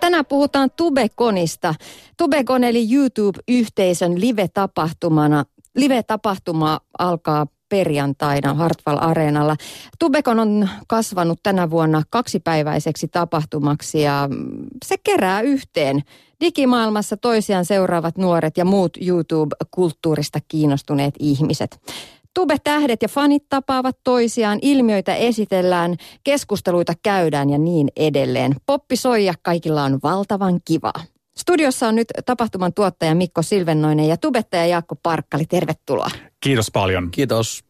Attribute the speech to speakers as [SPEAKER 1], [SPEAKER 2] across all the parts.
[SPEAKER 1] tänään puhutaan Tubekonista. Tubekon eli YouTube-yhteisön live-tapahtumana. Live-tapahtuma alkaa perjantaina Hartwall Areenalla. Tubekon on kasvanut tänä vuonna kaksipäiväiseksi tapahtumaksi ja se kerää yhteen digimaailmassa toisiaan seuraavat nuoret ja muut YouTube-kulttuurista kiinnostuneet ihmiset. Tube-tähdet ja fanit tapaavat toisiaan, ilmiöitä esitellään, keskusteluita käydään ja niin edelleen. Poppi soi ja kaikilla on valtavan kivaa. Studiossa on nyt tapahtuman tuottaja Mikko Silvennoinen ja tubettaja Jaakko Parkkali. Tervetuloa.
[SPEAKER 2] Kiitos paljon.
[SPEAKER 3] Kiitos.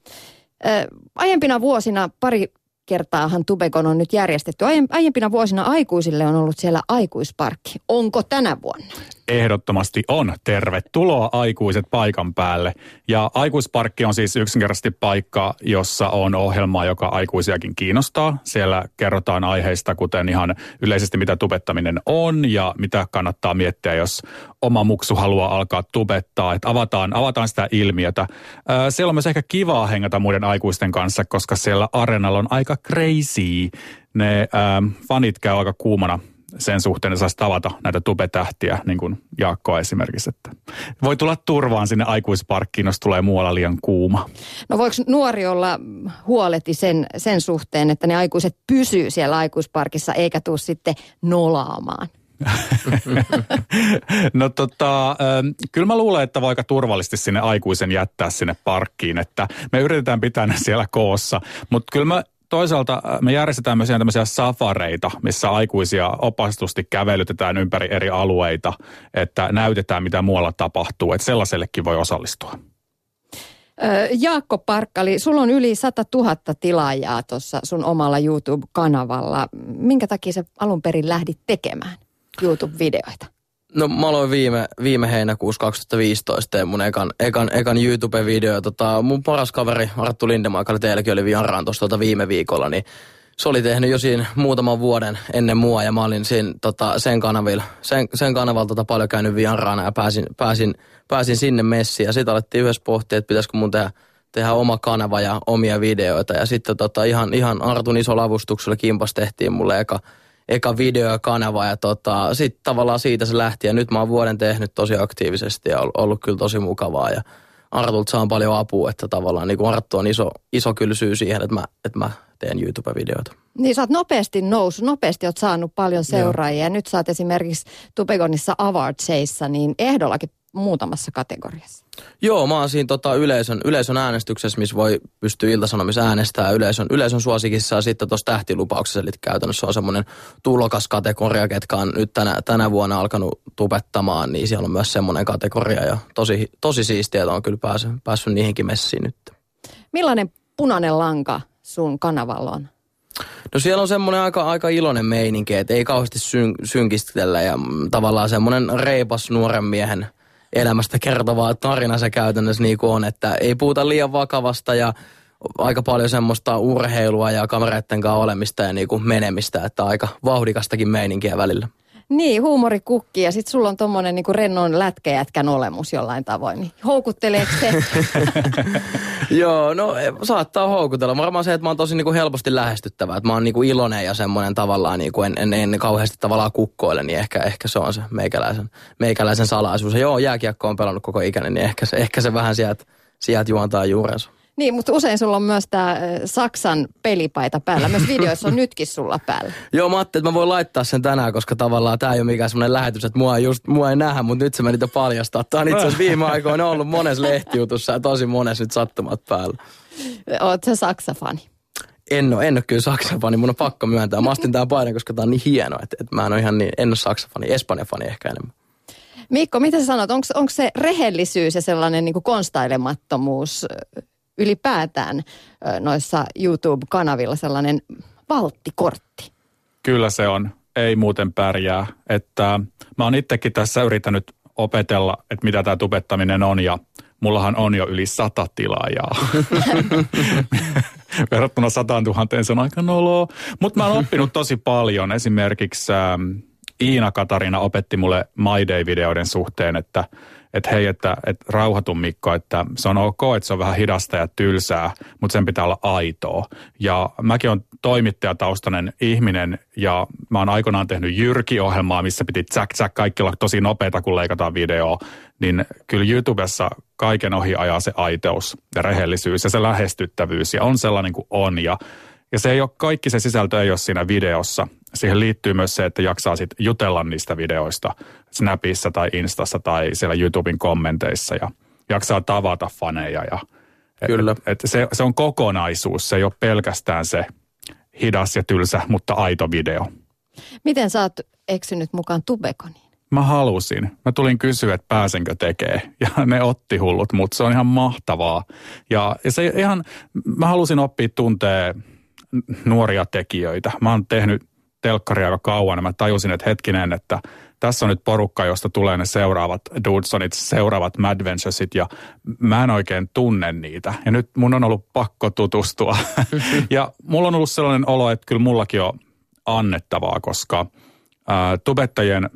[SPEAKER 1] aiempina vuosina pari kertaahan Tubekon on nyt järjestetty. Aiempina vuosina aikuisille on ollut siellä aikuisparkki. Onko tänä vuonna?
[SPEAKER 2] Ehdottomasti on. Tervetuloa aikuiset paikan päälle. Ja aikuisparkki on siis yksinkertaisesti paikka, jossa on ohjelma, joka aikuisiakin kiinnostaa. Siellä kerrotaan aiheista, kuten ihan yleisesti mitä tubettaminen on ja mitä kannattaa miettiä, jos oma muksu haluaa alkaa tubettaa. Että avataan, avataan sitä ilmiötä. Siellä on myös ehkä kivaa hengata muiden aikuisten kanssa, koska siellä arenalla on aika crazy. Ne äh, fanit käy aika kuumana sen suhteen, että saisi tavata näitä tubetähtiä, niin kuin Jaakkoa esimerkiksi. Että voi tulla turvaan sinne aikuisparkkiin, jos tulee muualla liian kuuma.
[SPEAKER 1] No voiko nuori olla huoleti sen, sen suhteen, että ne aikuiset pysyy siellä aikuisparkissa eikä tule sitten nolaamaan?
[SPEAKER 2] no tota, kyllä mä luulen, että voi aika turvallisesti sinne aikuisen jättää sinne parkkiin, että me yritetään pitää ne siellä koossa, mutta kyllä mä toisaalta äh, me järjestetään myös tämmöisiä safareita, missä aikuisia opastusti kävelytetään ympäri eri alueita, että näytetään mitä muualla tapahtuu, että sellaisellekin voi osallistua.
[SPEAKER 1] Jaakko Parkkali, sulla on yli 100 000 tilaajaa tuossa sun omalla YouTube-kanavalla. Minkä takia sä alun perin lähdit tekemään YouTube-videoita?
[SPEAKER 3] No mä aloin viime, viime heinäkuussa 2015 teen mun ekan, ekan, ekan YouTube-video. Tota, mun paras kaveri Arttu Lindemaa, joka teilläkin oli vieraan tuossa tota viime viikolla, niin se oli tehnyt jo siinä muutaman vuoden ennen mua ja mä olin siinä, tota, sen, kanavilla, sen, sen kanavalta tota, paljon käynyt vieraana ja pääsin, pääsin, pääsin sinne messiin ja sitten alettiin yhdessä pohtia, että pitäisikö mun tehdä, tehdä oma kanava ja omia videoita ja sitten tota, ihan, ihan Artun iso lavustuksella kimpas tehtiin mulle eka, eka videokanava ja tota, sitten tavallaan siitä se lähti ja nyt mä oon vuoden tehnyt tosi aktiivisesti ja ollut kyllä tosi mukavaa ja Artulta saan paljon apua, että tavallaan niin Arttu on iso, iso kyllä syy siihen, että mä, että mä teen YouTube-videoita.
[SPEAKER 1] Niin sä oot nopeasti noussut, nopeasti oot saanut paljon seuraajia. Ja nyt sä oot esimerkiksi Tupegonissa Awardsseissa niin ehdollakin muutamassa kategoriassa.
[SPEAKER 3] Joo, mä oon siinä tota yleisön, yleisön äänestyksessä, missä voi pystyä iltasanomissa äänestämään yleisön, yleisön suosikissa ja sitten tuossa tähtilupauksessa, eli käytännössä on semmoinen tulokaskategoria, ketkä on nyt tänä, tänä vuonna alkanut tubettamaan, niin siellä on myös semmoinen kategoria ja tosi, tosi siistiä, että on kyllä päässyt, päässyt niihinkin messiin nyt.
[SPEAKER 1] Millainen punainen lanka sun kanavalla on?
[SPEAKER 3] No siellä on semmoinen aika, aika iloinen meininki, että ei kauheasti syn, synkistellä ja tavallaan semmoinen reipas nuoren miehen – elämästä kertovaa tarina se käytännössä niin kuin on, että ei puhuta liian vakavasta ja aika paljon semmoista urheilua ja kamereiden kanssa olemista ja niin kuin menemistä, että aika vauhdikastakin meininkiä välillä.
[SPEAKER 1] Niin, huumorikukki ja sitten sulla on tommonen niinku rennon lätkäjätkän olemus jollain tavoin. Niin houkutteleeko se?
[SPEAKER 3] Joo, no e, saattaa houkutella. Varmaan se, että mä oon tosi niinku helposti lähestyttävä. Että mä oon niinku iloinen ja semmoinen tavallaan niinku en, en, en, kauheasti tavallaan kukkoile, niin ehkä, ehkä se on se meikäläisen, meikäläisen salaisuus. Ja joo, jääkiekko on pelannut koko ikäinen, niin ehkä se, ehkä se vähän sieltä, sieltä juontaa juurensa.
[SPEAKER 1] Niin, mutta usein sulla on myös tämä Saksan pelipaita päällä. Myös videoissa on nytkin sulla päällä.
[SPEAKER 3] Joo, mä ajattelin, että mä voin laittaa sen tänään, koska tavallaan tämä ei ole mikään semmoinen lähetys, että mua ei, just, mua ei nähdä, mutta nyt se meni paljastaa. Tämä on itse asiassa viime aikoina ollut monessa lehtijutussa ja tosi monessa nyt sattumat päällä.
[SPEAKER 1] Oot sä Saksa-fani?
[SPEAKER 3] En ole, en ole kyllä Saksa-fani, mun on pakko myöntää. Mä astin tämän paidan, koska tämä on niin hieno, että, että mä en ole ihan niin, en ole Saksa-fani, Espanja-fani ehkä enemmän.
[SPEAKER 1] Mikko, mitä sä sanot, onko se rehellisyys ja sellainen niin konstailemattomuus ylipäätään noissa YouTube-kanavilla sellainen valttikortti?
[SPEAKER 2] Kyllä se on. Ei muuten pärjää. Että mä oon itsekin tässä yrittänyt opetella, että mitä tämä tubettaminen on ja mullahan on jo yli sata tilaajaa. Verrattuna sataan tuhanteen se on aika noloa. Mutta mä oon oppinut tosi paljon. Esimerkiksi ähm, Iina Katarina opetti mulle My Day-videoiden suhteen, että että hei, että, että rauhatun Mikko, että se on ok, että se on vähän hidasta ja tylsää, mutta sen pitää olla aitoa. Ja mäkin on toimittajataustainen ihminen ja mä oon aikoinaan tehnyt Jyrki-ohjelmaa, missä piti tsäk tsäk kaikki olla tosi nopeita, kun leikataan videoa. Niin kyllä YouTubessa kaiken ohi ajaa se aiteus ja rehellisyys ja se lähestyttävyys ja on sellainen kuin on. Ja, ja se ei ole, kaikki se sisältö ei ole siinä videossa. Siihen liittyy myös se, että jaksaa sit jutella niistä videoista Snapissa tai Instassa tai siellä YouTuben kommenteissa ja jaksaa tavata faneja ja
[SPEAKER 3] Kyllä.
[SPEAKER 2] Et, et se, se on kokonaisuus, se ei ole pelkästään se hidas ja tylsä, mutta aito video.
[SPEAKER 1] Miten sä oot eksynyt mukaan Tubekoniin?
[SPEAKER 2] Mä halusin. Mä tulin kysyä, että pääsenkö tekee. Ja ne otti hullut, mutta se on ihan mahtavaa. Ja, ja se ihan, mä halusin oppia tuntee nuoria tekijöitä. Mä oon tehnyt telkkaria aika kauan ja mä tajusin, että hetkinen, että tässä on nyt porukka, josta tulee ne seuraavat Dudesonit, seuraavat Madventuresit ja mä en oikein tunne niitä. Ja nyt mun on ollut pakko tutustua. ja mulla on ollut sellainen olo, että kyllä mullakin on annettavaa, koska ää, tubettajien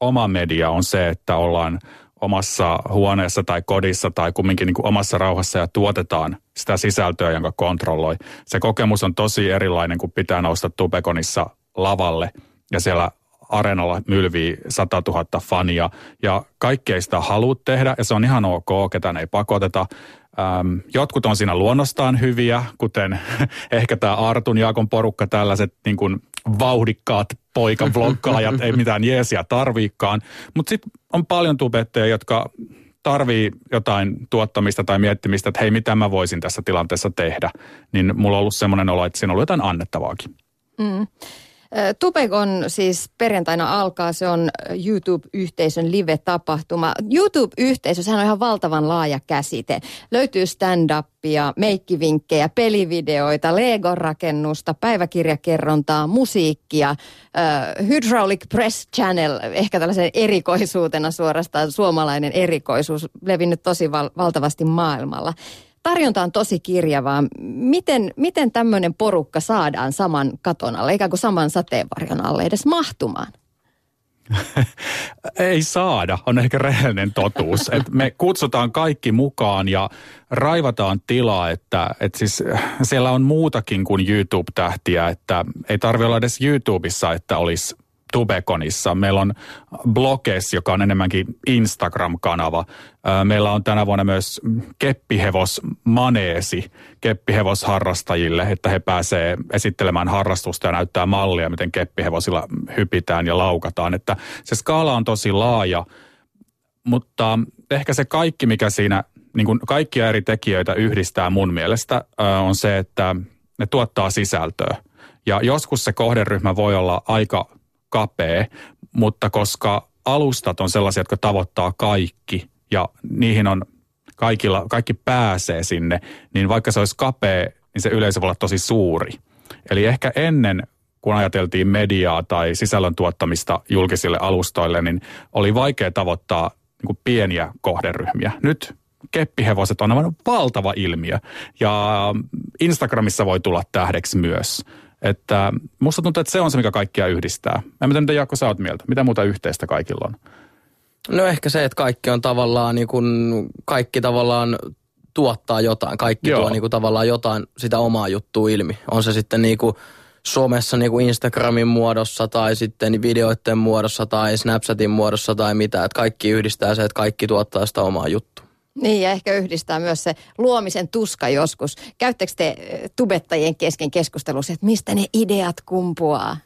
[SPEAKER 2] oma media on se, että ollaan omassa huoneessa tai kodissa tai kumminkin niin kuin omassa rauhassa ja tuotetaan sitä sisältöä, jonka kontrolloi. Se kokemus on tosi erilainen, kun pitää nousta Tubekonissa lavalle ja siellä areenalla mylvii 100 000 fania ja kaikkea sitä haluat tehdä ja se on ihan ok, ketään ei pakoteta. Ähm, jotkut on siinä luonnostaan hyviä, kuten ehkä tämä Artun Jaakon porukka, tällaiset niin kuin vauhdikkaat poikavloggaajat, ei mitään jeesiä tarviikaan. Mutta sitten on paljon tubetteja, jotka tarvii jotain tuottamista tai miettimistä, että hei, mitä mä voisin tässä tilanteessa tehdä. Niin mulla on ollut semmoinen olo, että siinä on ollut jotain annettavaakin.
[SPEAKER 1] Mm. Tupekon siis perjantaina alkaa, se on YouTube-yhteisön live-tapahtuma. YouTube-yhteisö, sehän on ihan valtavan laaja käsite. Löytyy stand-upia, meikkivinkkejä, pelivideoita, Lego-rakennusta, päiväkirjakerrontaa, musiikkia, uh, Hydraulic Press Channel, ehkä tällaisen erikoisuutena suorastaan suomalainen erikoisuus, levinnyt tosi val- valtavasti maailmalla tarjonta on tosi kirjavaa. Miten, miten tämmöinen porukka saadaan saman katon alle, ikään kuin saman sateenvarjon alle edes mahtumaan?
[SPEAKER 2] Ei saada, on ehkä rehellinen totuus. Et me kutsutaan kaikki mukaan ja raivataan tilaa, että et siis siellä on muutakin kuin YouTube-tähtiä, että ei tarvitse olla edes YouTubessa, että olisi Tubekonissa. Meillä on Blokes, joka on enemmänkin Instagram-kanava. Meillä on tänä vuonna myös keppihevos maneesi keppihevosharrastajille, että he pääsee esittelemään harrastusta ja näyttää mallia, miten keppihevosilla hypitään ja laukataan. Että se skaala on tosi laaja, mutta ehkä se kaikki, mikä siinä niin kuin kaikkia eri tekijöitä yhdistää mun mielestä, on se, että ne tuottaa sisältöä. Ja joskus se kohderyhmä voi olla aika kapea, mutta koska alustat on sellaisia, jotka tavoittaa kaikki ja niihin on kaikilla, kaikki pääsee sinne, niin vaikka se olisi kapea, niin se yleisö voi olla tosi suuri. Eli ehkä ennen, kun ajateltiin mediaa tai sisällön tuottamista julkisille alustoille, niin oli vaikea tavoittaa niin kuin pieniä kohderyhmiä. Nyt keppihevoset on aivan valtava ilmiö ja Instagramissa voi tulla tähdeksi myös. Että musta tuntuu, että se on se, mikä kaikkia yhdistää. En tiedä, mitä Jaakko sä oot mieltä. Mitä muuta yhteistä kaikilla on?
[SPEAKER 3] No ehkä se, että kaikki on tavallaan, niin kun, kaikki tavallaan tuottaa jotain. Kaikki Joo. tuo niin kuin, tavallaan jotain sitä omaa juttua ilmi. On se sitten niin kuin, somessa niin kuin Instagramin muodossa tai sitten videoiden muodossa tai Snapchatin muodossa tai mitä. Että kaikki yhdistää se, että kaikki tuottaa sitä omaa juttua.
[SPEAKER 1] Niin ja ehkä yhdistää myös se luomisen tuska joskus. Käyttekö te eh, tubettajien kesken keskustelussa, että mistä ne ideat kumpuaa?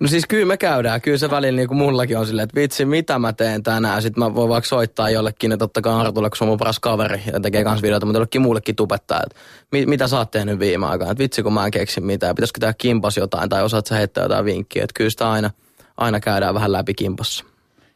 [SPEAKER 3] No siis kyllä me käydään. Kyllä se välillä niin kuin mullakin on silleen, että vitsi, mitä mä teen tänään. Sitten mä voin vaikka soittaa jollekin, että totta kai Artulle, kun se on mun paras kaveri ja tekee kans videoita, mutta jollekin muullekin tubettaa, että mit, mitä sä oot tehnyt viime aikoina. Että vitsi, kun mä en keksi mitään. Pitäisikö tehdä kimpas jotain tai osaat sä heittää jotain vinkkiä. Että kyllä sitä aina, aina käydään vähän läpi kimpassa.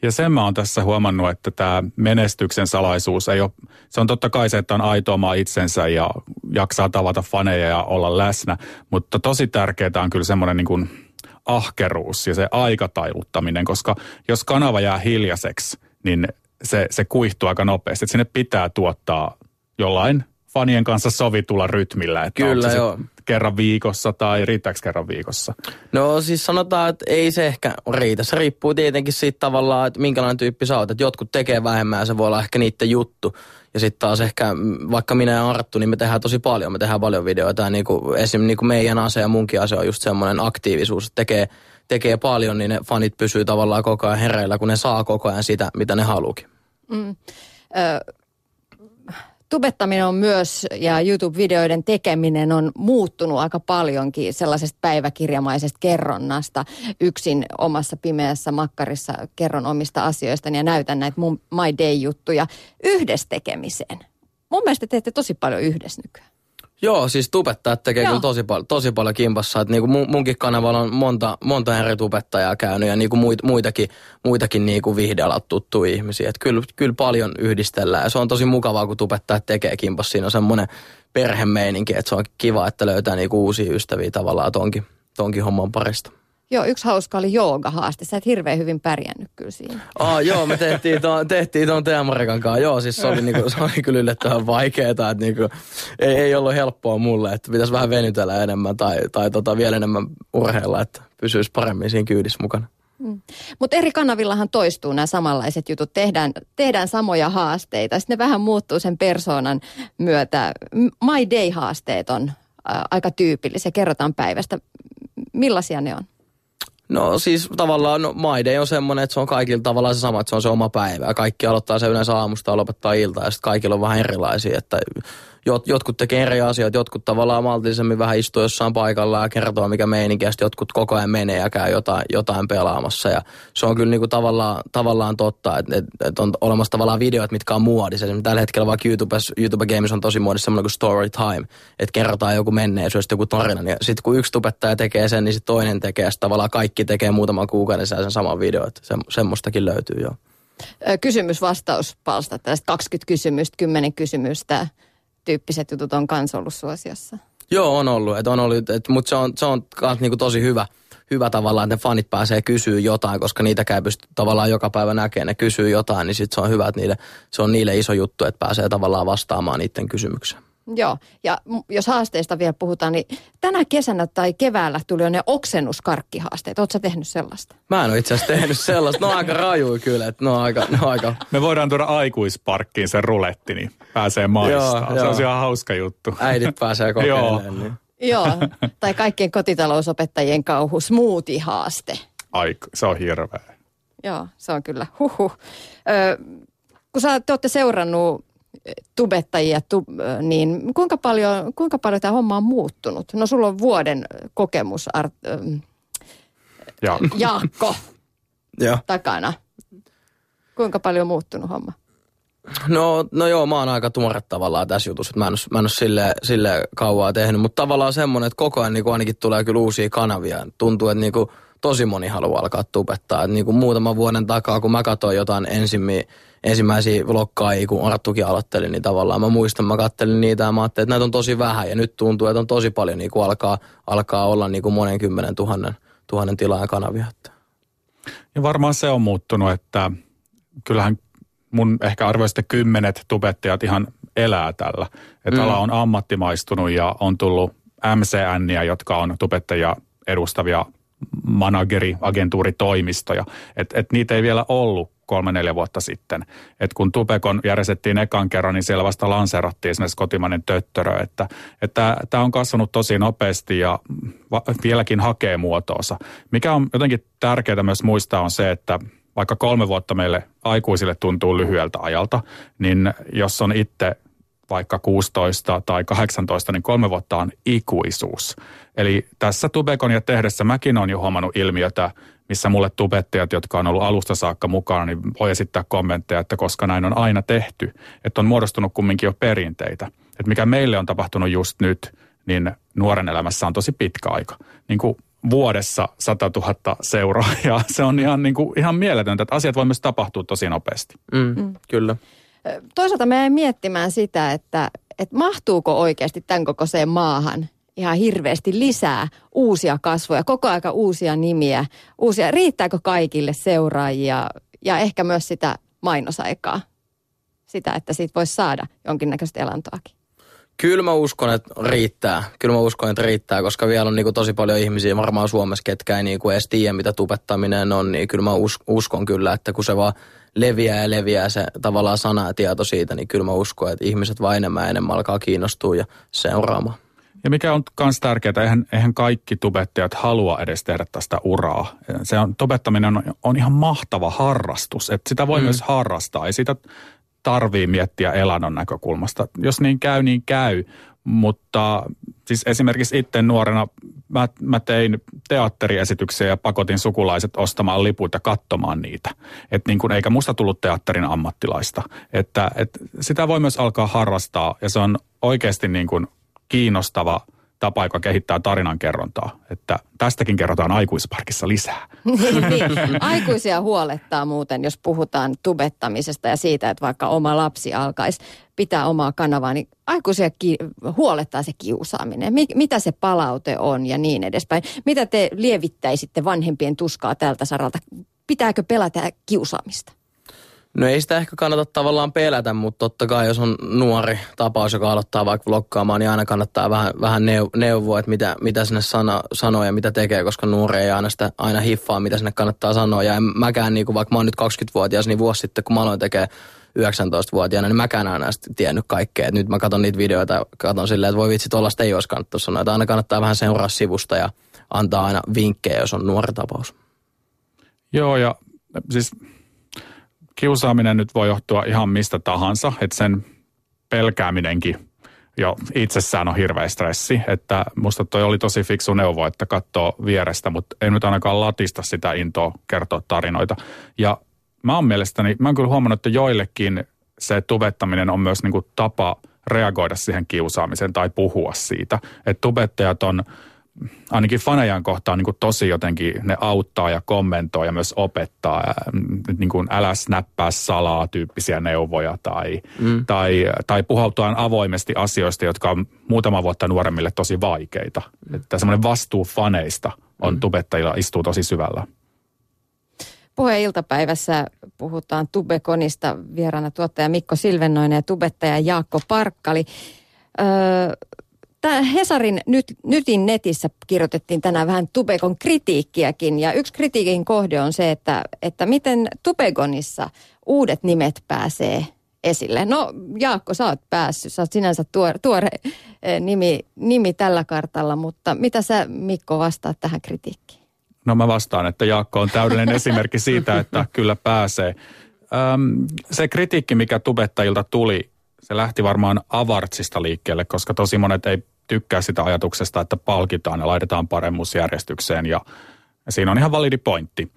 [SPEAKER 2] Ja sen mä oon tässä huomannut, että tämä menestyksen salaisuus ei ole, se on totta kai se, että on aito oma itsensä ja jaksaa tavata faneja ja olla läsnä, mutta tosi tärkeää on kyllä semmoinen niin kuin ahkeruus ja se aikatailuttaminen, koska jos kanava jää hiljaiseksi, niin se, se kuihtuu aika nopeasti. Että sinne pitää tuottaa jollain fanien kanssa sovitulla rytmillä. Että
[SPEAKER 3] Kyllä, joo.
[SPEAKER 2] Kerran viikossa tai riittääkö kerran viikossa?
[SPEAKER 3] No siis sanotaan, että ei se ehkä riitä. Se riippuu tietenkin siitä tavallaan, että minkälainen tyyppi sä oot. Että jotkut tekee vähemmän ja se voi olla ehkä niiden juttu. Ja sitten taas ehkä, vaikka minä ja Arttu, niin me tehdään tosi paljon. Me tehdään paljon videoita ja niin kuin, esimerkiksi niin kuin meidän ase ja munkin ase on just semmoinen aktiivisuus, että tekee, tekee paljon, niin ne fanit pysyy tavallaan koko ajan hereillä, kun ne saa koko ajan sitä, mitä ne haluukin. Mm. Ö,
[SPEAKER 1] tubettaminen on myös ja YouTube-videoiden tekeminen on muuttunut aika paljonkin sellaisesta päiväkirjamaisesta kerronnasta. Yksin omassa pimeässä makkarissa kerron omista asioista ja näytän näitä mun My Day-juttuja yhdessä tekemiseen. Mun mielestä teette tosi paljon yhdessä nykyään.
[SPEAKER 3] Joo, siis tubettajat tekee Joo. kyllä tosi, paljon, tosi paljon kimpassa. Että niinku munkin kanavalla on monta, monta eri tubettajaa käynyt ja niinku muit, muitakin, muitakin niinku vihdealat tuttuja ihmisiä. Että kyllä, kyllä paljon yhdistellään ja se on tosi mukavaa, kun tubettajat tekee kimpassa. Siinä on semmoinen perhemeininki, että se on kiva, että löytää niinku uusia ystäviä tavallaan tonkin, tonkin homman parista.
[SPEAKER 1] Joo, yksi hauska oli joogahaaste. Sä et hirveän hyvin pärjännyt kyllä siinä.
[SPEAKER 3] Aa, joo, me tehtiin tuon tehtiin ton Teamarikan kanssa. Joo, siis se oli, niinku, se oli kyllä yllättävän vaikeaa. Että niinku, ei, ei ollut helppoa mulle, että pitäisi vähän venytellä enemmän tai, tai tota, vielä enemmän urheilla, että pysyisi paremmin siinä kyydissä mukana. Mm.
[SPEAKER 1] Mutta eri kanavillahan toistuu nämä samanlaiset jutut. Tehdään, tehdään samoja haasteita. Sitten ne vähän muuttuu sen persoonan myötä. My Day-haasteet on ä, aika tyypillisiä. Kerrotaan päivästä. Millaisia ne on?
[SPEAKER 3] No siis tavallaan no, maide on semmoinen, että se on kaikilla tavallaan se sama, että se on se oma päivä. Kaikki aloittaa se yleensä aamusta ja lopettaa iltaa ja sitten kaikilla on vähän erilaisia. Että jot, jotkut tekee eri asioita, jotkut tavallaan maltillisemmin vähän istuu jossain paikalla ja kertoo mikä meininki, ja jotkut koko ajan menee ja käy jotain, jotain pelaamassa. Ja se on kyllä niinku tavallaan, tavallaan totta, että et, et on olemassa tavallaan videot, mitkä on muodissa. Esimerkiksi tällä hetkellä vaikka YouTube, YouTube Games on tosi muodissa semmoinen kuin story time, että kerrotaan joku menneisyys, joku tarina. Ja sitten kun yksi tubettaja tekee sen, niin sitten toinen tekee, ja tavallaan kaikki tekee muutaman kuukauden sen saman video. Että se, semmoistakin löytyy jo.
[SPEAKER 1] Kysymys-vastauspalsta, tästä 20 kysymystä, 10 kysymystä tyyppiset jutut on kans ollut suosiossa.
[SPEAKER 3] Joo, on ollut. Et on ollut et, mutta se on, se on kans niinku tosi hyvä, hyvä tavallaan, että ne fanit pääsee kysyä jotain, koska niitä käy pysty tavallaan joka päivä näkemään. Ne kysyy jotain, niin sit se on hyvä, että niille, se on niille iso juttu, että pääsee tavallaan vastaamaan niiden kysymykseen.
[SPEAKER 1] Joo, ja jos haasteista vielä puhutaan, niin tänä kesänä tai keväällä tuli jo ne oksennuskarkkihaasteet. Oletko tehnyt sellaista?
[SPEAKER 3] Mä en ole itse asiassa tehnyt sellaista. Ne on aika raju kyllä, että ne on aika, ne on aika...
[SPEAKER 2] Me voidaan tuoda aikuisparkkiin sen ruletti, niin pääsee maistamaan. Se on ihan hauska juttu.
[SPEAKER 3] Äidit pääsee kokeilemaan. niin.
[SPEAKER 1] Joo, tai kaikkien kotitalousopettajien kauhu smoothie-haaste.
[SPEAKER 2] Ai, se on hirveä.
[SPEAKER 1] Joo, se on kyllä. Huhhuh. Ö, kun sä, te olette seurannut tubettajia, tu, niin kuinka paljon, kuinka paljon tämä homma on muuttunut? No sulla on vuoden kokemus, Art, ähm, ja. Jaakko, ja. takana. Kuinka paljon on muuttunut homma?
[SPEAKER 3] No, no joo, mä oon aika tuore tavallaan tässä jutussa, että mä en ole, mä en ole sille, sille kauaa tehnyt, mutta tavallaan semmoinen, että koko ajan niin kuin ainakin tulee kyllä uusia kanavia. Tuntuu, että niin kuin tosi moni haluaa alkaa tubettaa. Niin kuin muutaman vuoden takaa, kun mä katsoin jotain ensimmi, ensimmäisiä vlogkaajia, kun Arttukin aloitteli, niin tavallaan mä muistan, mä kattelin niitä ja mä ajattelin, että näitä on tosi vähän ja nyt tuntuu, että on tosi paljon niin kuin alkaa, alkaa olla niin kuin monen kymmenen tuhannen, tuhannen tilaajan kanavia.
[SPEAKER 2] Ja varmaan se on muuttunut, että kyllähän mun ehkä arvoista kymmenet tubettajat ihan elää tällä. Että mm. ala on ammattimaistunut ja on tullut MCNiä, jotka on tubettajia edustavia manageri, agentuuritoimistoja. Että et niitä ei vielä ollut kolme-neljä vuotta sitten. Et kun Tupekon järjestettiin ekan kerran, niin siellä vasta lanseerattiin esimerkiksi kotimainen töttörö. Että tämä on kasvanut tosi nopeasti ja va, vieläkin hakee muotoonsa. Mikä on jotenkin tärkeää myös muistaa on se, että vaikka kolme vuotta meille aikuisille tuntuu lyhyeltä ajalta, niin jos on itse vaikka 16 tai 18, niin kolme vuotta on ikuisuus. Eli tässä tubekonia tehdessä mäkin olen jo huomannut ilmiötä, missä mulle tubettajat, jotka on ollut alusta saakka mukana, niin voi esittää kommentteja, että koska näin on aina tehty, että on muodostunut kumminkin jo perinteitä. Että mikä meille on tapahtunut just nyt, niin nuoren elämässä on tosi pitkä aika. Niin kuin vuodessa 100 000 seuraa ja se on ihan, niin kuin, ihan mieletöntä, että asiat voi myös tapahtua tosi nopeasti.
[SPEAKER 3] Mm, mm. Kyllä.
[SPEAKER 1] Toisaalta me miettimään sitä, että, että mahtuuko oikeasti tämän kokoiseen maahan ihan hirveästi lisää uusia kasvoja, koko aika uusia nimiä, uusia, riittääkö kaikille seuraajia ja ehkä myös sitä mainosaikaa, sitä, että siitä voisi saada jonkinnäköistä elantoakin.
[SPEAKER 3] Kyllä mä uskon, että riittää. Kyllä mä uskon, että riittää, koska vielä on niinku tosi paljon ihmisiä varmaan Suomessa, ketkä ei niinku edes tiedä, mitä tubettaminen on, niin kyllä mä uskon kyllä, että kun se vaan leviää ja leviää se tavallaan sana ja tieto siitä, niin kyllä mä uskon, että ihmiset vain enemmän ja enemmän alkaa kiinnostua ja seuraamaan.
[SPEAKER 2] Ja mikä on myös tärkeää, eihän, eihän kaikki tubettajat halua edes tehdä tästä uraa. Se on, tubettaminen on, on ihan mahtava harrastus, että sitä voi mm. myös harrastaa. Ei sitä tarvii miettiä elannon näkökulmasta. Jos niin käy, niin käy. Mutta siis esimerkiksi itse nuorena mä, mä tein teatteriesityksiä ja pakotin sukulaiset ostamaan lipuita katsomaan niitä. Et niin kun, eikä musta tullut teatterin ammattilaista. Että, et sitä voi myös alkaa harrastaa ja se on oikeasti niin kuin kiinnostava – tapa, joka kehittää tarinankerrontaa. Että tästäkin kerrotaan aikuisparkissa lisää.
[SPEAKER 1] niin, niin. Aikuisia huolettaa muuten, jos puhutaan tubettamisesta ja siitä, että vaikka oma lapsi alkaisi pitää omaa kanavaa, niin aikuisia ki- huolettaa se kiusaaminen. Mi- mitä se palaute on ja niin edespäin. Mitä te lievittäisitte vanhempien tuskaa tältä saralta? Pitääkö pelätä kiusaamista?
[SPEAKER 3] No ei sitä ehkä kannata tavallaan pelätä, mutta totta kai jos on nuori tapaus, joka aloittaa vaikka vloggaamaan, niin aina kannattaa vähän, vähän neuvoa, että mitä, mitä sinne sana, sanoo ja mitä tekee, koska nuori ei aina sitä aina hiffaa, mitä sinne kannattaa sanoa. Ja en mäkään, niin kuin, vaikka mä oon nyt 20-vuotias, niin vuosi sitten, kun mä aloin tekemään 19-vuotiaana, niin mäkään aina tiennyt kaikkea. Et nyt mä katson niitä videoita ja katson silleen, että voi vitsi, tuollaista ei olisi kannattaa sanoa. Että aina kannattaa vähän seuraa sivusta ja antaa aina vinkkejä, jos on nuori tapaus.
[SPEAKER 2] Joo, ja siis kiusaaminen nyt voi johtua ihan mistä tahansa, että sen pelkääminenkin jo itsessään on hirveä stressi, että musta toi oli tosi fiksu neuvo, että katsoo vierestä, mutta ei nyt ainakaan latista sitä intoa kertoa tarinoita. Ja mä oon mielestäni, mä oon kyllä huomannut, että joillekin se tubettaminen on myös niinku tapa reagoida siihen kiusaamiseen tai puhua siitä. Että tubettajat on ainakin fanejan kohtaan niin kuin tosi jotenkin ne auttaa ja kommentoi ja myös opettaa. Niin kuin älä snappaa salaa tyyppisiä neuvoja tai, mm. tai, tai puhautua avoimesti asioista, jotka on muutama vuotta nuoremmille tosi vaikeita. Mm. Että semmoinen vastuu faneista on mm. tubettajilla istuu tosi syvällä.
[SPEAKER 1] Puheen iltapäivässä puhutaan Tubekonista vieraana tuottaja Mikko Silvennoinen ja tubettaja Jaakko Parkkali. Öö, Tämä Hesarin nyt, Nytin netissä kirjoitettiin tänään vähän Tubekon kritiikkiäkin ja yksi kritiikin kohde on se, että, että miten Tubegonissa uudet nimet pääsee esille. No Jaakko, sä oot päässyt, sä oot sinänsä tuore, tuore eh, nimi, nimi tällä kartalla, mutta mitä sä Mikko vastaat tähän kritiikkiin?
[SPEAKER 2] No mä vastaan, että Jaakko on täydellinen esimerkki siitä, että kyllä pääsee. Öm, se kritiikki, mikä tubettajilta tuli, se lähti varmaan avartsista liikkeelle, koska tosi monet ei tykkää sitä ajatuksesta, että palkitaan ja laitetaan paremmuusjärjestykseen ja siinä on ihan validi pointti.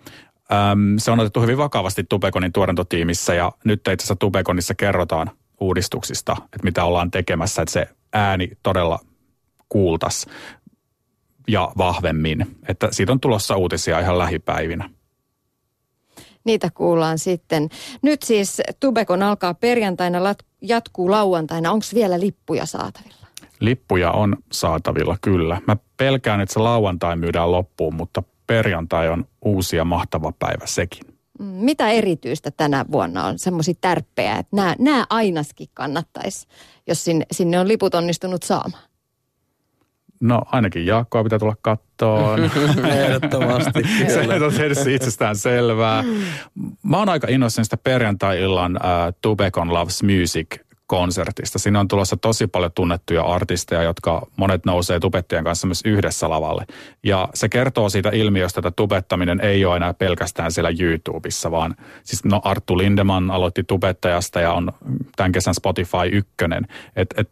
[SPEAKER 2] Se on otettu hyvin vakavasti Tubekonin tuotantotiimissä ja nyt itse asiassa Tubekonissa kerrotaan uudistuksista, että mitä ollaan tekemässä, että se ääni todella kuultas ja vahvemmin. Että siitä on tulossa uutisia ihan lähipäivinä.
[SPEAKER 1] Niitä kuullaan sitten. Nyt siis Tubekon alkaa perjantaina, jatkuu lauantaina. Onko vielä lippuja saatavilla?
[SPEAKER 2] Lippuja on saatavilla kyllä. Mä pelkään, että se lauantai myydään loppuun, mutta perjantai on uusi ja mahtava päivä sekin.
[SPEAKER 1] Mm, mitä erityistä tänä vuonna on semmoisia tärppejä, että nämä, nämä ainaskin kannattaisi, jos sinne, sinne on liput onnistunut saamaan?
[SPEAKER 2] No ainakin Jaakkoa pitää tulla kattoon.
[SPEAKER 3] Ehdottomasti.
[SPEAKER 2] se on tietysti itsestään selvää. Mä oon aika innoissani sitä perjantai-illan uh, Tubecon Loves Music konsertista. Siinä on tulossa tosi paljon tunnettuja artisteja, jotka monet nousee tubettien kanssa myös yhdessä lavalle. Ja se kertoo siitä ilmiöstä, että tubettaminen ei ole enää pelkästään siellä YouTubessa, vaan siis no Arttu Lindeman aloitti tubettajasta ja on tämän kesän Spotify ykkönen. Et, et,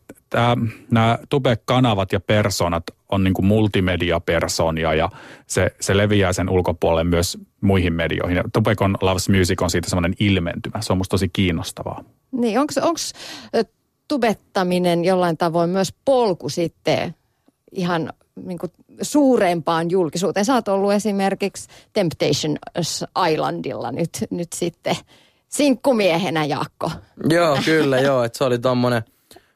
[SPEAKER 2] nämä tube-kanavat ja personat on niin kuin multimedia-personia ja se, se leviää sen ulkopuolelle myös muihin medioihin. Ja Tubecon Loves Music on siitä semmoinen ilmentymä. Se on musta tosi kiinnostavaa.
[SPEAKER 1] Niin, onko tubettaminen jollain tavoin myös polku sitten ihan niin kuin suurempaan julkisuuteen? Sä oot ollut esimerkiksi Temptation Islandilla nyt, nyt sitten sinkkumiehenä, Jaakko.
[SPEAKER 3] Joo, kyllä joo. Että se oli tommonen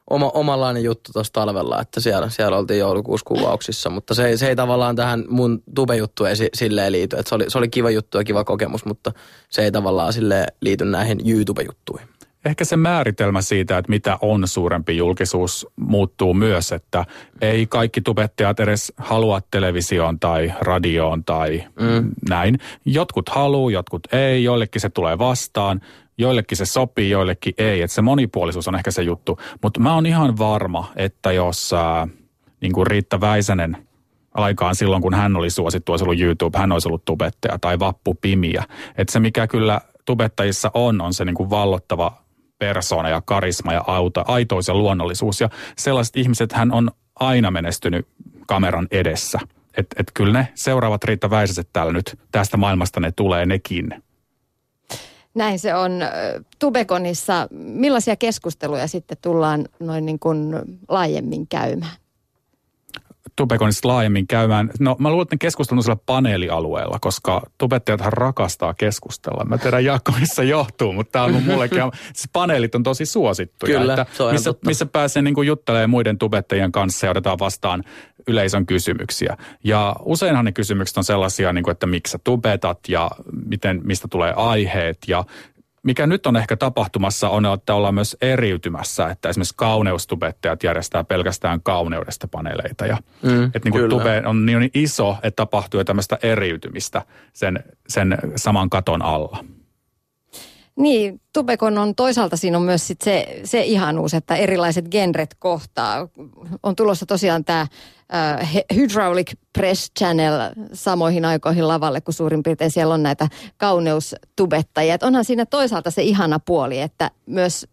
[SPEAKER 3] oma, omanlainen juttu tuossa talvella, että siellä, siellä oltiin joulukuussa kuvauksissa, mutta se, se ei tavallaan tähän mun tube-juttu ei silleen liity. Että se, oli, se oli kiva juttu ja kiva kokemus, mutta se ei tavallaan sille liity näihin YouTube-juttuihin.
[SPEAKER 2] ehkä se määritelmä siitä, että mitä on suurempi julkisuus, muuttuu myös, että ei kaikki tubettajat edes halua televisioon tai radioon tai mm. näin. Jotkut haluaa, jotkut ei, joillekin se tulee vastaan, joillekin se sopii, joillekin ei. Että se monipuolisuus on ehkä se juttu. Mutta mä oon ihan varma, että jos ää, niin kuin Riitta Väisänen aikaan silloin, kun hän oli suosittu, olisi ollut YouTube, hän olisi ollut tubettaja tai Vappu Pimiä. Että se mikä kyllä tubettajissa on, on se niin kuin vallottava persona ja karisma ja auta, aitous ja luonnollisuus. Ja sellaiset ihmiset hän on aina menestynyt kameran edessä. Että et kyllä ne seuraavat Riitta Väisäset täällä nyt, tästä maailmasta ne tulee nekin.
[SPEAKER 1] Näin se on. Tubekonissa, millaisia keskusteluja sitten tullaan noin niin kuin laajemmin käymään?
[SPEAKER 2] Tubekonista laajemmin käymään. No mä luulen, että ne keskustelun siellä paneelialueella, koska tubettajathan rakastaa keskustella. Mä tiedän Jaakko, missä johtuu, mutta tämä on mullekin. siis paneelit on tosi suosittuja.
[SPEAKER 3] Kyllä,
[SPEAKER 2] että missä,
[SPEAKER 3] totta.
[SPEAKER 2] missä pääsee niin juttelemaan muiden tubettajien kanssa ja otetaan vastaan yleisön kysymyksiä. Ja useinhan ne kysymykset on sellaisia, niin kuin, että miksi sä tubetat ja miten, mistä tulee aiheet ja mikä nyt on ehkä tapahtumassa on, että ollaan myös eriytymässä, että esimerkiksi kauneustubettajat järjestää pelkästään kauneudesta paneeleita. Ja,
[SPEAKER 3] Mm,
[SPEAKER 2] että niin kuin tube on niin iso, että tapahtuu tämmöistä eriytymistä sen, sen saman katon alla.
[SPEAKER 1] Niin, Tubekon on toisaalta siinä on myös sit se, se ihanuus, että erilaiset genret kohtaa. On tulossa tosiaan tämä uh, Hydraulic Press Channel samoihin aikoihin lavalle, kun suurin piirtein siellä on näitä kauneustubettajia. Et onhan siinä toisaalta se ihana puoli, että myös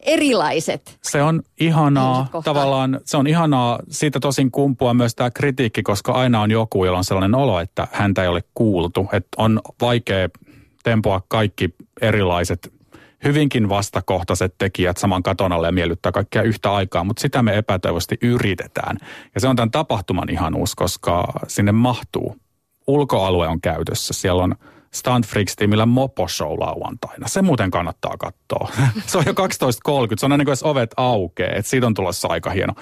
[SPEAKER 1] erilaiset.
[SPEAKER 2] Se on ihanaa, tavallaan se on ihanaa, siitä tosin kumpua myös tämä kritiikki, koska aina on joku, jolla on sellainen olo, että häntä ei ole kuultu. Että on vaikea tempoa kaikki erilaiset hyvinkin vastakohtaiset tekijät saman katon alle ja miellyttää kaikkia yhtä aikaa, mutta sitä me epätoivosti yritetään. Ja se on tämän tapahtuman ihanuus, koska sinne mahtuu. Ulkoalue on käytössä, siellä on Stunt Freaks-tiimillä Mopo Show lauantaina. Se muuten kannattaa katsoa. se on jo 12.30, se on ennen kuin ovet aukeaa, että siitä on tulossa aika hieno.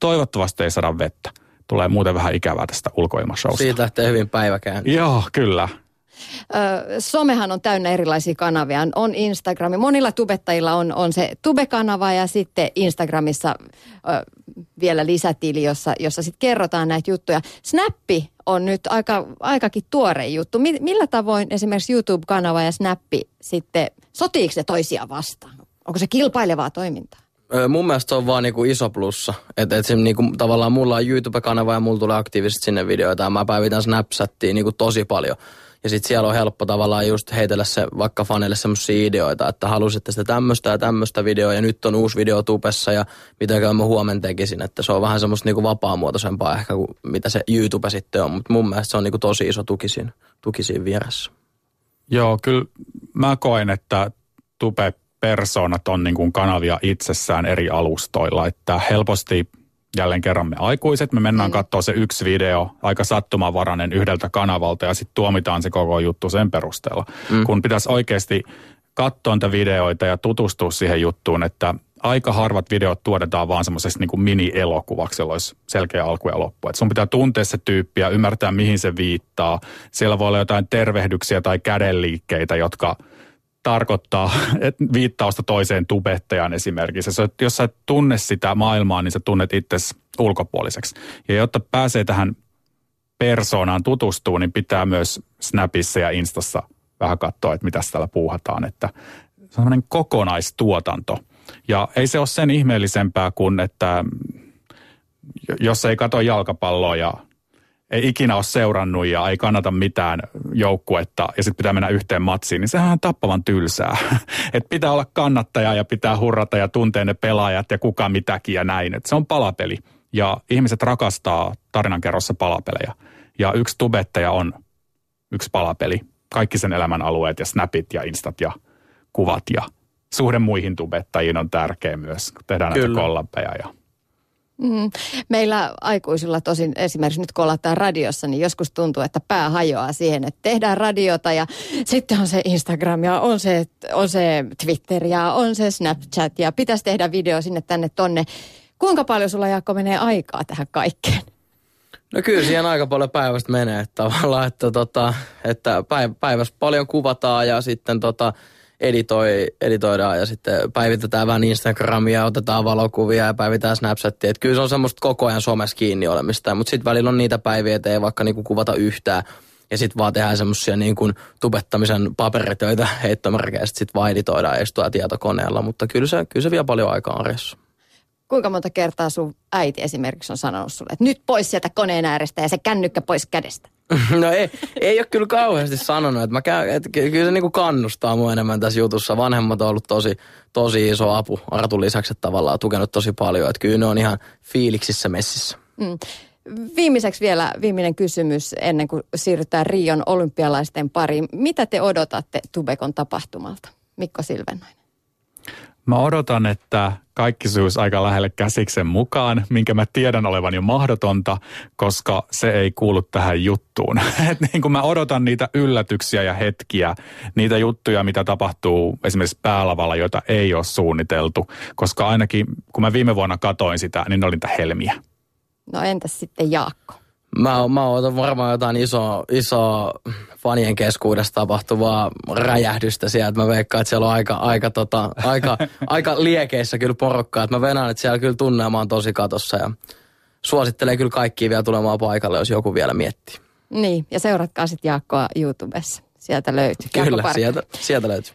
[SPEAKER 2] Toivottavasti ei saada vettä. Tulee muuten vähän ikävää tästä ulkoilmashowsta.
[SPEAKER 3] Siitä lähtee hyvin päiväkään.
[SPEAKER 2] Joo, kyllä.
[SPEAKER 1] Somehan on täynnä erilaisia kanavia. On Instagrami. Monilla tubettajilla on, on se tube-kanava ja sitten Instagramissa ö, vielä lisätili, jossa, jossa sitten kerrotaan näitä juttuja. Snappi on nyt aika, aikakin tuore juttu. Mi, millä tavoin esimerkiksi YouTube-kanava ja Snappi sitten, sotiiko ne toisiaan vastaan? Onko se kilpailevaa toimintaa?
[SPEAKER 3] Mun mielestä se on vaan niinku iso plussa. Että et niinku, tavallaan mulla on YouTube-kanava ja mulla tulee aktiivisesti sinne videoita ja mä päivitän Snapchattiin niinku tosi paljon. Ja sit siellä on helppo tavallaan just heitellä se vaikka faneille semmoisia ideoita, että halusitte sitä tämmöistä ja tämmöistä videoa ja nyt on uusi video tubessa ja mitä mä huomenna tekisin. Että se on vähän semmoista niinku vapaamuotoisempaa ehkä kuin mitä se YouTube sitten on. Mutta mun mielestä se on niinku tosi iso tuki siinä, tuki vieressä.
[SPEAKER 2] Joo, kyllä mä koen, että tube-persoonat on niin kuin kanavia itsessään eri alustoilla, että helposti jälleen kerran me aikuiset, me mennään mm. katsoa se yksi video, aika sattumanvarainen yhdeltä kanavalta ja sitten tuomitaan se koko juttu sen perusteella. Mm. Kun pitäisi oikeasti katsoa niitä videoita ja tutustua siihen juttuun, että aika harvat videot tuotetaan vaan semmoisessa niin kuin mini-elokuvaksi, jolla olisi selkeä alku ja loppu. Et sun pitää tuntea se tyyppi ja ymmärtää, mihin se viittaa. Siellä voi olla jotain tervehdyksiä tai kädenliikkeitä, jotka tarkoittaa viittausta toiseen tubettajaan esimerkiksi. Se, jos sä et tunne sitä maailmaa, niin sä tunnet itsesi ulkopuoliseksi. Ja jotta pääsee tähän persoonaan tutustuu, niin pitää myös Snapissa ja Instassa vähän katsoa, että mitä täällä puuhataan. Että se on sellainen kokonaistuotanto. Ja ei se ole sen ihmeellisempää kuin, että jos ei katso jalkapalloa ja ei ikinä ole seurannut ja ei kannata mitään joukkuetta ja sitten pitää mennä yhteen matsiin, niin sehän on tappavan tylsää. Et pitää olla kannattaja ja pitää hurrata ja tuntea ne pelaajat ja kuka mitäkin ja näin. Et se on palapeli ja ihmiset rakastaa tarinankerrossa palapelejä. Ja yksi tubettaja on yksi palapeli. Kaikki sen elämän alueet ja snapit ja instat ja kuvat ja suhde muihin tubettajiin on tärkeä myös, kun tehdään näitä
[SPEAKER 3] Kyllä.
[SPEAKER 2] kollabeja ja
[SPEAKER 1] Mm. Meillä aikuisilla tosin esimerkiksi nyt kun ollaan radiossa, niin joskus tuntuu, että pää hajoaa siihen, että tehdään radiota ja sitten on se Instagram ja on se, on se Twitter ja on se Snapchat ja pitäisi tehdä video sinne tänne tonne. Kuinka paljon sulla Jaakko menee aikaa tähän kaikkeen?
[SPEAKER 3] No kyllä siihen aika paljon päivästä menee että tavallaan, että, tota, että päiv- päivässä paljon kuvataan ja sitten tota, editoi, editoidaan ja sitten päivitetään vähän Instagramia, otetaan valokuvia ja päivitään Snapchatia. Että kyllä se on semmoista koko ajan somessa kiinni olemista, mutta sitten välillä on niitä päiviä, että ei vaikka niinku kuvata yhtään ja sitten vaan tehdään semmoisia niin kuin tubettamisen paperitöitä heittomerkeistä, sitten vaan editoidaan estua tietokoneella, mutta kyllä se, kyllä se vie paljon aikaa arjessa.
[SPEAKER 1] Kuinka monta kertaa sun äiti esimerkiksi on sanonut sulle, että nyt pois sieltä koneen äärestä ja se kännykkä pois kädestä?
[SPEAKER 3] No ei, ei ole kyllä kauheasti sanonut, että, mä käyn, että kyllä se niinku kannustaa mua enemmän tässä jutussa. Vanhemmat on ollut tosi, tosi iso apu Artun lisäksi, että tavallaan tukenut tosi paljon. Että kyllä ne on ihan fiiliksissä messissä. Mm.
[SPEAKER 1] Viimeiseksi vielä viimeinen kysymys ennen kuin siirrytään Rion olympialaisten pariin. Mitä te odotatte Tubekon tapahtumalta? Mikko Silvennainen.
[SPEAKER 2] Mä odotan, että kaikki sujuisi aika lähelle käsiksen mukaan, minkä mä tiedän olevan jo mahdotonta, koska se ei kuulu tähän juttuun. Et niin kuin mä odotan niitä yllätyksiä ja hetkiä, niitä juttuja, mitä tapahtuu esimerkiksi päälavalla, joita ei ole suunniteltu, koska ainakin kun mä viime vuonna katoin sitä, niin ne oli niitä helmiä.
[SPEAKER 1] No entäs sitten Jaakko?
[SPEAKER 3] Mä, mä otan varmaan jotain isoa, iso fanien keskuudessa tapahtuvaa räjähdystä sieltä. Mä veikkaan, että siellä on aika, aika, tota, aika, aika liekeissä kyllä porukkaa. Että mä venään, että siellä kyllä tunnelma on tosi katossa ja suosittelen kyllä kaikkia vielä tulemaan paikalle, jos joku vielä miettii.
[SPEAKER 1] Niin, ja seuratkaa sitten Jaakkoa YouTubessa. Sieltä löytyy.
[SPEAKER 3] Kyllä, sieltä, sieltä löytyy.